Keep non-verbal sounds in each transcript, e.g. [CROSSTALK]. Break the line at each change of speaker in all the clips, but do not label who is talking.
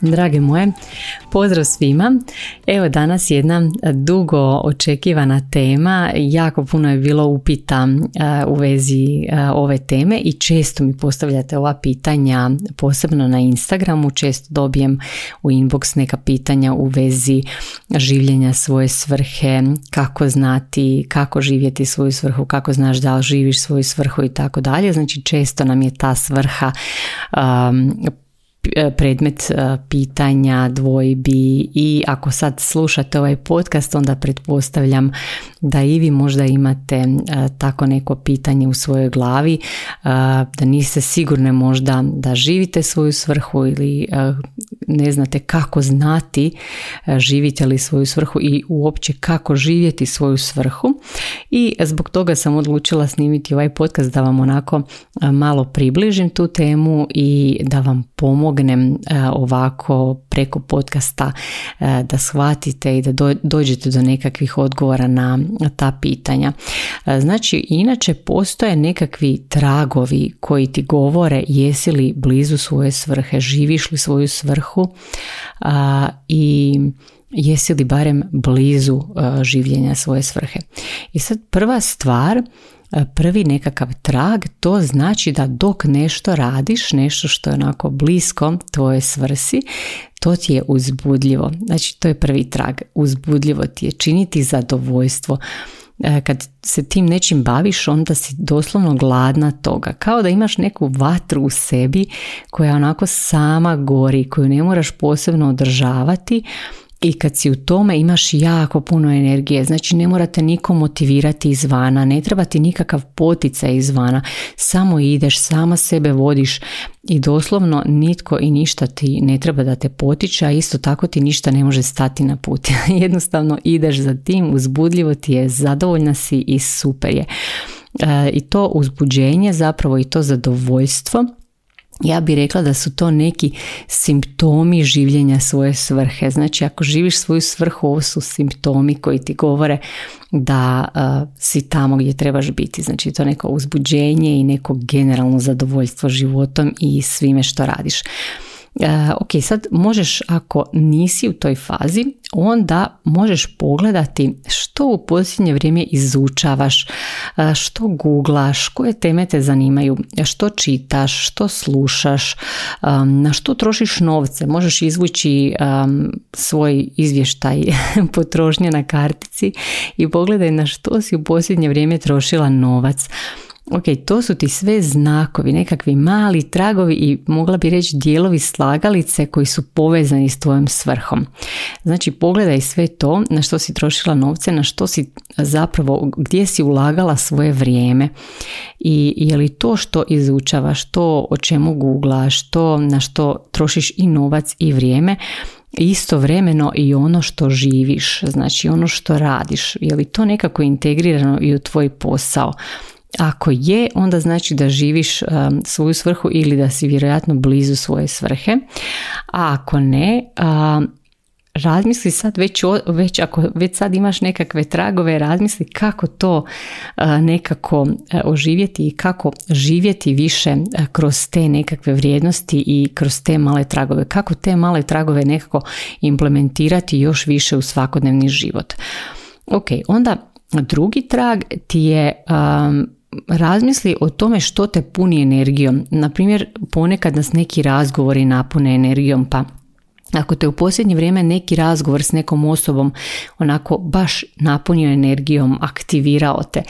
Drage moje, pozdrav svima. Evo danas jedna dugo očekivana tema. Jako puno je bilo upita u vezi ove teme i često mi postavljate ova pitanja, posebno na Instagramu. Često dobijem u inbox neka pitanja u vezi življenja svoje svrhe, kako znati, kako živjeti svoju svrhu, kako znaš da li živiš svoju svrhu i tako dalje. Znači često nam je ta svrha um, E, predmet e, pitanja, dvojbi i ako sad slušate ovaj podcast onda pretpostavljam da i vi možda imate e, tako neko pitanje u svojoj glavi, da niste sigurne možda da živite svoju svrhu ili ne znate kako znati živite li svoju svrhu i uopće kako živjeti svoju svrhu. I zbog toga sam odlučila snimiti ovaj podcast da vam onako malo približim tu temu i da vam pomognem pomognem e, ovako preko podcasta e, da shvatite i da dođete do nekakvih odgovora na ta pitanja. E, znači, inače postoje nekakvi tragovi koji ti govore jesi li blizu svoje svrhe, živiš li svoju svrhu i jesi li barem blizu življenja svoje svrhe. I sad prva stvar prvi nekakav trag, to znači da dok nešto radiš, nešto što je onako blisko tvoje svrsi, to ti je uzbudljivo. Znači to je prvi trag. Uzbudljivo ti je činiti zadovoljstvo. E, kad se tim nečim baviš, onda si doslovno gladna toga. Kao da imaš neku vatru u sebi koja onako sama gori, koju ne moraš posebno održavati, i kad si u tome imaš jako puno energije, znači ne morate niko motivirati izvana, ne treba ti nikakav poticaj izvana, samo ideš, sama sebe vodiš i doslovno nitko i ništa ti ne treba da te potiče, a isto tako ti ništa ne može stati na put. [LAUGHS] Jednostavno ideš za tim, uzbudljivo ti je, zadovoljna si i super je. E, I to uzbuđenje zapravo i to zadovoljstvo ja bih rekla da su to neki simptomi življenja svoje svrhe. Znači ako živiš svoju svrhu, ovo su simptomi koji ti govore da uh, si tamo gdje trebaš biti. Znači to neko uzbuđenje i neko generalno zadovoljstvo životom i svime što radiš. E, ok, sad možeš ako nisi u toj fazi, onda možeš pogledati što u posljednje vrijeme izučavaš, e, što googlaš, koje teme te zanimaju, što čitaš, što slušaš, na što trošiš novce. Možeš izvući svoj izvještaj [LAUGHS] potrošnje na kartici i pogledaj na što si u posljednje vrijeme trošila novac. Ok, to su ti sve znakovi, nekakvi mali tragovi i mogla bi reći dijelovi slagalice koji su povezani s tvojom svrhom. Znači pogledaj sve to na što si trošila novce, na što si zapravo, gdje si ulagala svoje vrijeme i je li to što izučavaš, to o čemu googlaš, to na što trošiš i novac i vrijeme, istovremeno i ono što živiš, znači ono što radiš, je li to nekako integrirano i u tvoj posao. Ako je, onda znači da živiš um, svoju svrhu ili da si vjerojatno blizu svoje svrhe. A ako ne, um, razmisli sad već, već ako već sad imaš nekakve tragove, razmisli kako to uh, nekako oživjeti i kako živjeti više kroz te nekakve vrijednosti i kroz te male tragove. Kako te male tragove nekako implementirati još više u svakodnevni život. Ok, onda drugi trag ti je razmisli o tome što te puni energijom. Na primjer, ponekad nas neki razgovori napune energijom, pa ako te u posljednje vrijeme neki razgovor s nekom osobom onako baš napunio energijom, aktivirao te,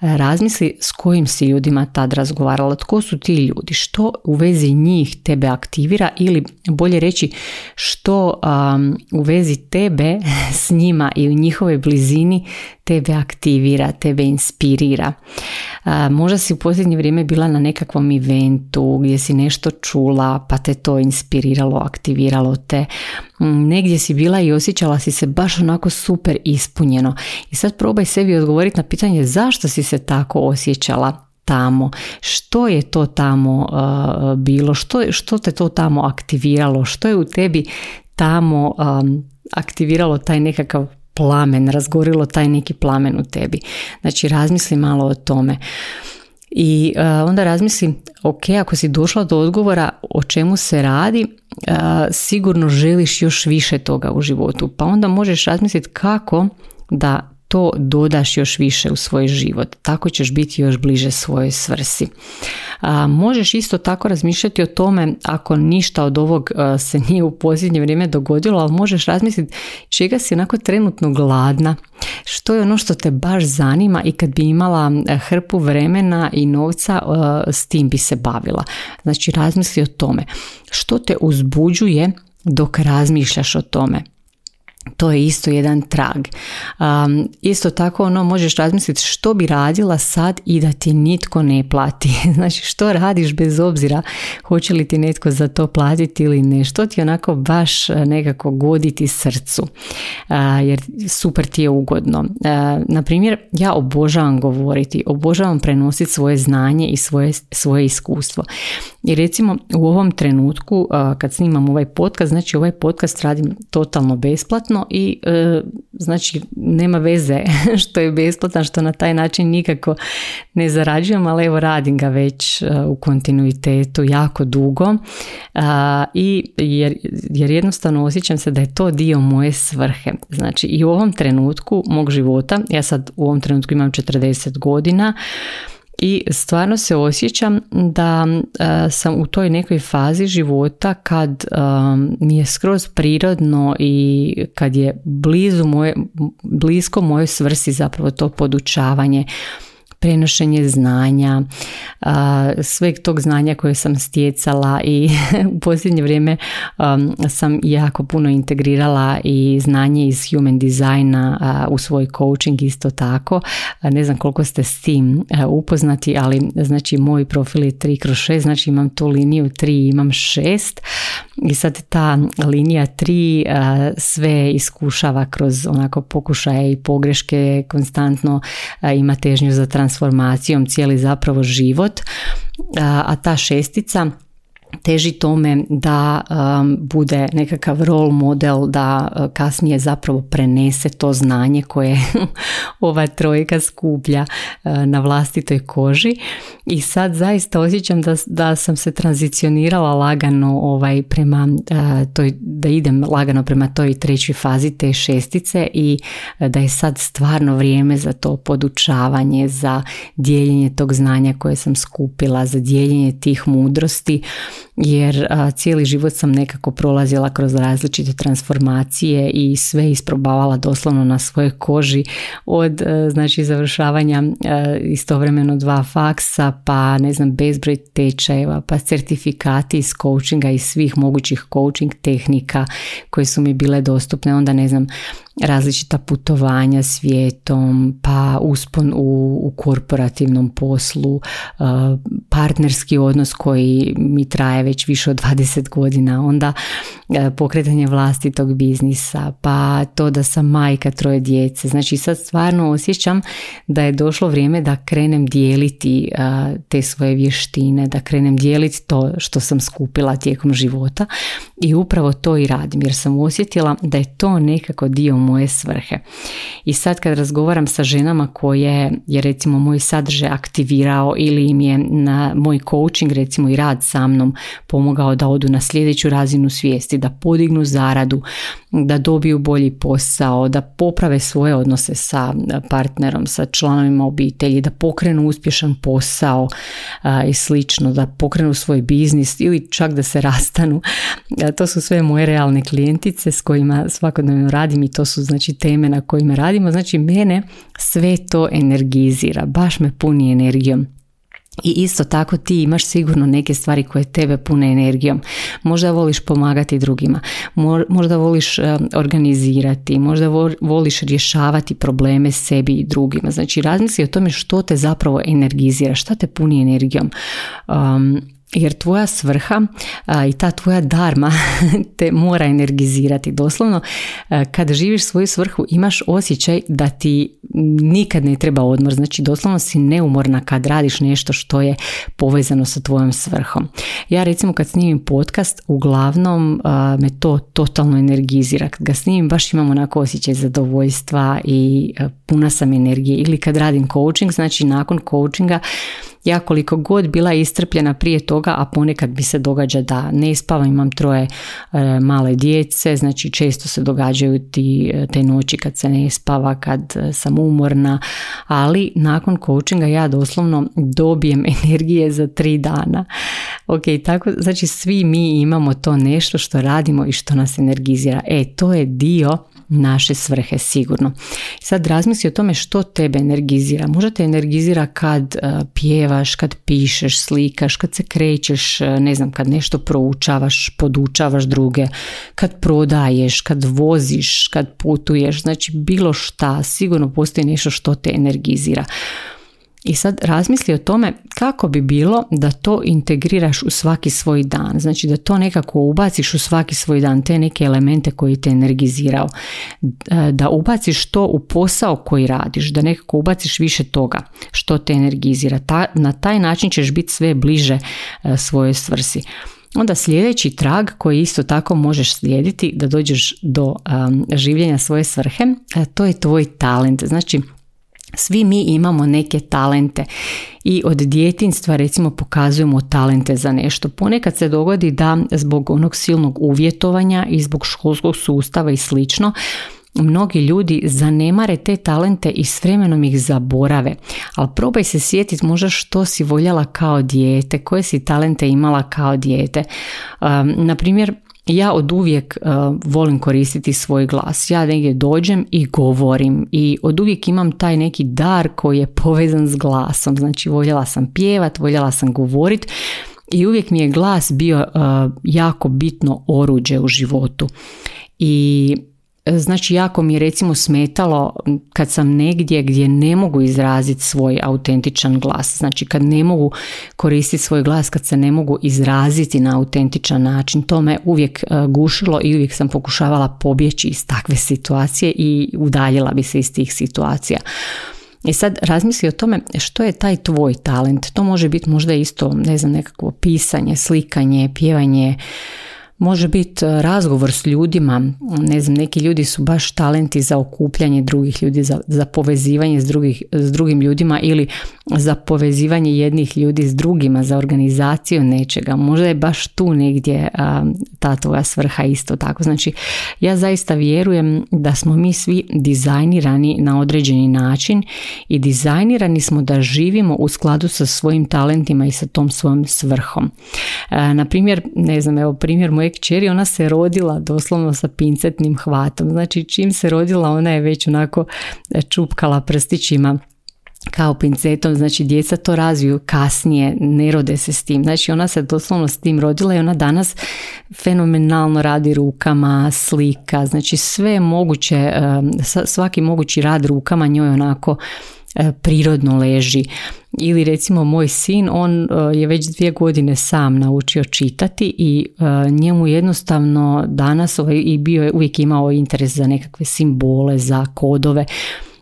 razmisli s kojim si ljudima tad razgovarala, tko su ti ljudi, što u vezi njih tebe aktivira ili bolje reći što u vezi tebe [LAUGHS] s njima i u njihovoj blizini tebe aktivira, tebe inspirira. Možda si u posljednje vrijeme bila na nekakvom eventu gdje si nešto čula pa te to inspiriralo, aktiviralo te. Mm, negdje si bila i osjećala si se baš onako super ispunjeno. I sad probaj sebi odgovoriti na pitanje zašto si se tako osjećala tamo, što je to tamo bilo, što, što te to tamo aktiviralo, što je u tebi tamo aktiviralo taj nekakav plamen, razgorilo taj neki plamen u tebi. Znači razmisli malo o tome. I onda razmisli, ok, ako si došla do odgovora o čemu se radi, sigurno želiš još više toga u životu. Pa onda možeš razmisliti kako da to dodaš još više u svoj život. Tako ćeš biti još bliže svojoj svrsi. A, možeš isto tako razmišljati o tome ako ništa od ovog se nije u posljednje vrijeme dogodilo, ali možeš razmisliti čega si onako trenutno gladna, što je ono što te baš zanima i kad bi imala hrpu vremena i novca s tim bi se bavila. Znači razmisli o tome. Što te uzbuđuje dok razmišljaš o tome? To je isto jedan trag. Um, isto tako ono možeš razmisliti što bi radila sad i da ti nitko ne plati. [LAUGHS] Znači što radiš bez obzira hoće li ti netko za to platiti ili ne. Što ti onako baš e, nekako goditi srcu. Uh, jer super ti je ugodno. Uh, na primjer, ja obožavam govoriti, obožavam prenositi svoje znanje i svoje, svoje iskustvo. I recimo u ovom trenutku kad snimam ovaj podcast, znači ovaj podcast radim totalno besplatno i e, znači nema veze [LAUGHS] što je besplatan, što na taj način nikako ne zarađujem, ali evo radim ga već e, u kontinuitetu jako dugo i jer, jer jednostavno osjećam se da je to dio moje svrhe. Znači i u ovom trenutku mog života, ja sad u ovom trenutku imam 40 godina, i stvarno se osjećam da e, sam u toj nekoj fazi života kad e, mi je skroz prirodno i kad je blizu moje, blisko mojoj svrsi zapravo to podučavanje prenošenje znanja, sveg tog znanja koje sam stjecala i [LAUGHS] u posljednje vrijeme sam jako puno integrirala i znanje iz human designa u svoj coaching isto tako. Ne znam koliko ste s tim upoznati, ali znači moj profil je 3 kroz 6, znači imam tu liniju 3 imam 6 i sad ta linija 3 sve iskušava kroz onako pokušaje i pogreške, konstantno ima težnju za transformacijom cijeli zapravo život, a ta šestica teži tome da um, bude nekakav role model da uh, kasnije zapravo prenese to znanje koje [LAUGHS] ova trojka skuplja uh, na vlastitoj koži. I sad zaista osjećam da, da sam se tranzicionirala lagano ovaj prema uh, toj, da idem lagano prema toj trećoj fazi te šestice i da je sad stvarno vrijeme za to podučavanje, za dijeljenje tog znanja koje sam skupila, za dijeljenje tih mudrosti jer cijeli život sam nekako prolazila kroz različite transformacije i sve isprobavala doslovno na svojoj koži od e, znači završavanja e, istovremeno dva faksa pa ne znam bezbroj tečajeva pa certifikati iz coachinga i svih mogućih coaching tehnika koje su mi bile dostupne. Onda ne znam različita putovanja svijetom, pa uspon u, u korporativnom poslu, uh, partnerski odnos koji mi traje već više od 20 godina, onda uh, pokretanje vlastitog biznisa, pa to da sam majka troje djece. Znači sad stvarno osjećam da je došlo vrijeme da krenem dijeliti uh, te svoje vještine, da krenem dijeliti to što sam skupila tijekom života i upravo to i radim jer sam osjetila da je to nekako dio moje svrhe. I sad kad razgovaram sa ženama koje je recimo moj sadržaj aktivirao ili im je na moj coaching recimo i rad sa mnom pomogao da odu na sljedeću razinu svijesti, da podignu zaradu, da dobiju bolji posao, da poprave svoje odnose sa partnerom, sa članovima obitelji, da pokrenu uspješan posao i slično, da pokrenu svoj biznis ili čak da se rastanu. To su sve moje realne klijentice s kojima svakodnevno radim i to su znači teme na kojima radimo. Znači mene sve to energizira, baš me puni energijom. I isto tako ti imaš sigurno neke stvari koje tebe pune energijom. Možda voliš pomagati drugima, možda voliš e, organizirati, možda voliš rješavati probleme sebi i drugima. Znači razmisli o tome što te zapravo energizira, šta te puni energijom. Um, jer tvoja svrha i ta tvoja darma [LAUGHS] te mora energizirati. Doslovno, kada živiš svoju svrhu imaš osjećaj da ti nikad ne treba odmor. Znači doslovno si neumorna kad radiš nešto što je povezano sa tvojom svrhom. Ja recimo kad snimim podcast uglavnom me to totalno energizira. Kad ga snimim baš imam onako osjećaj zadovoljstva i puna sam energije. Ili kad radim coaching, znači nakon coachinga ja koliko god bila istrpljena prije toga, a ponekad mi se događa da ne spavam, imam troje e, male djece, znači često se događaju ti, e, te noći kad se ne spava, kad e, sam umorna, ali nakon coachinga ja doslovno dobijem [LAUGHS] energije za tri dana. Ok, tako, znači svi mi imamo to nešto što radimo i što nas energizira. E, to je dio naše svrhe sigurno. Sad razmisli o tome što tebe energizira. Možda te energizira kad uh, pjevaš, kad pišeš, slikaš, kad se krećeš, e, ne znam, kad nešto proučavaš, podučavaš druge, kad prodaješ, kad voziš, kad putuješ, znači bilo šta, sigurno postoji nešto što te energizira. I sad razmisli o tome kako bi bilo da to integriraš u svaki svoj dan. Znači da to nekako ubaciš u svaki svoj dan, te neke elemente koji te energizirao. E, da ubaciš to u posao koji radiš, da nekako ubaciš više toga što te energizira. Ta, na taj način ćeš biti sve bliže e, svojoj svrsi. Onda sljedeći trag koji isto tako možeš slijediti da dođeš do um, življenja svoje svrhe, to je tvoj talent. Znači svi mi imamo neke talente i od djetinstva recimo pokazujemo talente za nešto. Ponekad se dogodi da zbog onog silnog uvjetovanja i zbog školskog sustava i slično mnogi ljudi zanemare te talente i s vremenom ih zaborave. Ali probaj se sjetiti možda što si voljela kao dijete, koje si talente imala kao dijete. Um, na primjer, ja od uvijek uh, volim koristiti svoj glas. Ja negdje dođem i govorim i od uvijek imam taj neki dar koji je povezan s glasom. Znači voljela sam pjevat, voljela sam govorit i uvijek mi je glas bio uh, jako bitno oruđe u životu. I Znači jako mi je recimo smetalo kad sam negdje gdje ne mogu izraziti svoj autentičan glas. Znači kad ne mogu koristiti svoj glas, kad se ne mogu izraziti na autentičan način. To me uvijek e, gušilo i uvijek sam pokušavala pobjeći iz takve situacije i udaljila bi se iz tih situacija. I sad razmisli o tome što je taj tvoj talent. To može biti možda isto, ne znam, nekakvo pisanje, slikanje, pjevanje, može biti e, razgovor s ljudima, ne znam, neki ljudi su baš talenti za okupljanje drugih ljudi, za, za povezivanje s, drugih, s drugim ljudima ili za povezivanje jednih ljudi s drugima, za organizaciju nečega. Možda je baš tu negdje ta tvoja svrha isto tako. Znači, ja zaista vjerujem da smo mi svi dizajnirani na određeni način i dizajnirani smo da živimo u skladu sa svojim talentima i sa tom svojom svrhom. na primjer, ne znam, evo primjer moje kćeri, ona se rodila doslovno sa pincetnim hvatom. Znači, čim se rodila, ona je već onako čupkala prstićima kao pincetom, znači djeca to razviju kasnije, ne rode se s tim. Znači ona se doslovno s tim rodila i ona danas fenomenalno radi rukama, slika, znači sve moguće, svaki mogući rad rukama njoj onako e, prirodno leži. Ili recimo moj sin, on e, je već dvije godine sam naučio čitati i e, njemu jednostavno danas ovaj, i bio je uvijek imao interes za nekakve simbole, za kodove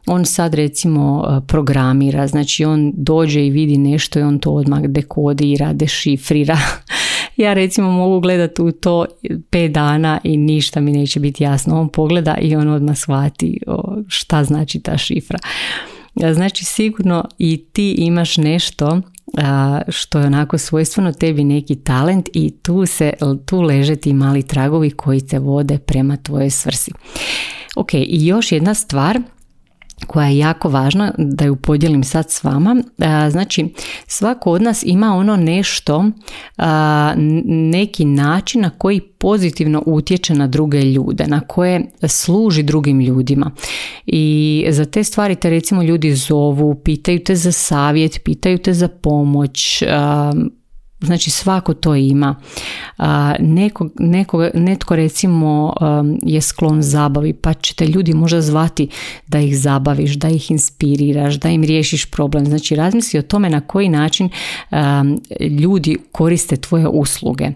on sad recimo e, programira, znači on dođe i vidi nešto i on to odmah dekodira, dešifrira. [LAUGHS] ja recimo mogu gledati u to pet dana i ništa mi neće biti jasno. On pogleda i on odmah shvati šta znači ta šifra. Znači sigurno i ti imaš nešto što je onako svojstveno tebi neki talent i tu, se, tu leže ti mali tragovi koji te vode prema tvojoj svrsi. Ok, i još jedna stvar koja je jako važna da ju podijelim sad s vama. Znači, svako od nas ima ono nešto, neki način na koji pozitivno utječe na druge ljude, na koje služi drugim ljudima. I za te stvari te recimo ljudi zovu, pitaju te za savjet, pitaju te za pomoć, Znači svako to ima. Neko, neko, netko recimo um, je sklon zabavi pa će te ljudi možda zvati da ih zabaviš, da ih inspiriraš, da im riješiš problem. Znači razmisli o tome na koji način um, ljudi koriste tvoje usluge,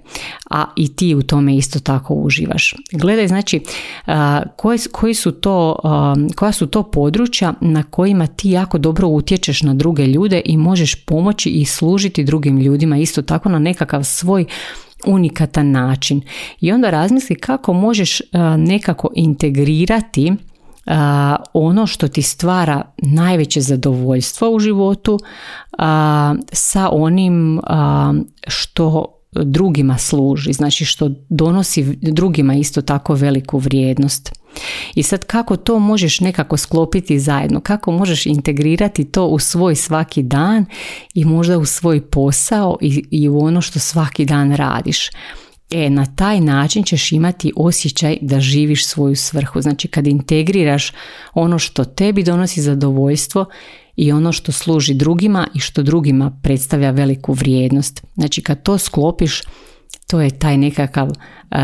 a i ti u tome isto tako uživaš. Gledaj znači koji, koji su to, um, koja su to područja na kojima ti jako dobro utječeš na druge ljude i možeš pomoći i služiti drugim ljudima isto tako tako na nekakav svoj unikatan način. I onda razmisli kako možeš nekako integrirati ono što ti stvara najveće zadovoljstvo u životu sa onim što drugima služi, znači što donosi drugima isto tako veliku vrijednost. I sad kako to možeš nekako sklopiti zajedno, kako možeš integrirati to u svoj svaki dan i možda u svoj posao i, i u ono što svaki dan radiš. E, na taj način ćeš imati osjećaj da živiš svoju svrhu. Znači kad integriraš ono što tebi donosi zadovoljstvo i ono što služi drugima i što drugima predstavlja veliku vrijednost. Znači kad to sklopiš, to je taj nekakav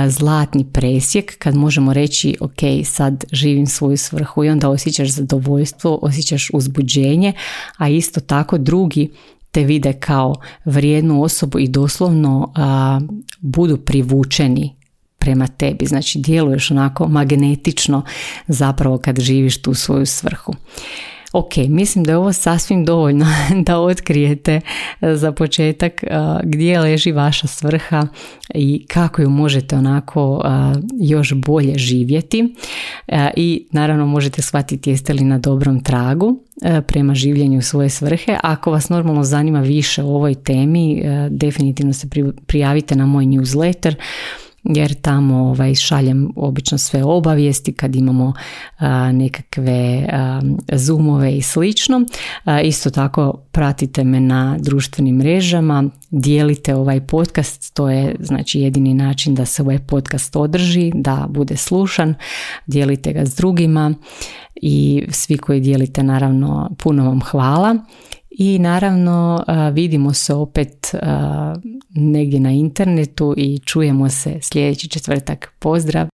zlatni presjek kad možemo reći ok, sad živim svoju svrhu i onda osjećaš zadovoljstvo, osjećaš uzbuđenje, a isto tako drugi te vide kao vrijednu osobu i doslovno budu privučeni prema tebi. Znači djeluješ onako magnetično zapravo kad živiš tu svoju svrhu. Ok, mislim da je ovo sasvim dovoljno [LAUGHS] da otkrijete e, za početak e, gdje leži vaša svrha i kako ju možete onako e, još bolje živjeti i naravno možete shvatiti jeste li na dobrom tragu prema življenju svoje svrhe. Ako vas normalno zanima više o ovoj temi, definitivno se prijavite na moj newsletter jer tamo ovaj, šaljem obično sve obavijesti kad imamo nekakve a, zoomove i slično. isto tako pratite me na društvenim mrežama, dijelite ovaj podcast, to je znači jedini način da se ovaj podcast održi, da bude slušan, dijelite ga s drugima i svi koji dijelite naravno puno vam hvala i naravno vidimo se opet negdje na internetu i čujemo se sljedeći četvrtak. Pozdrav!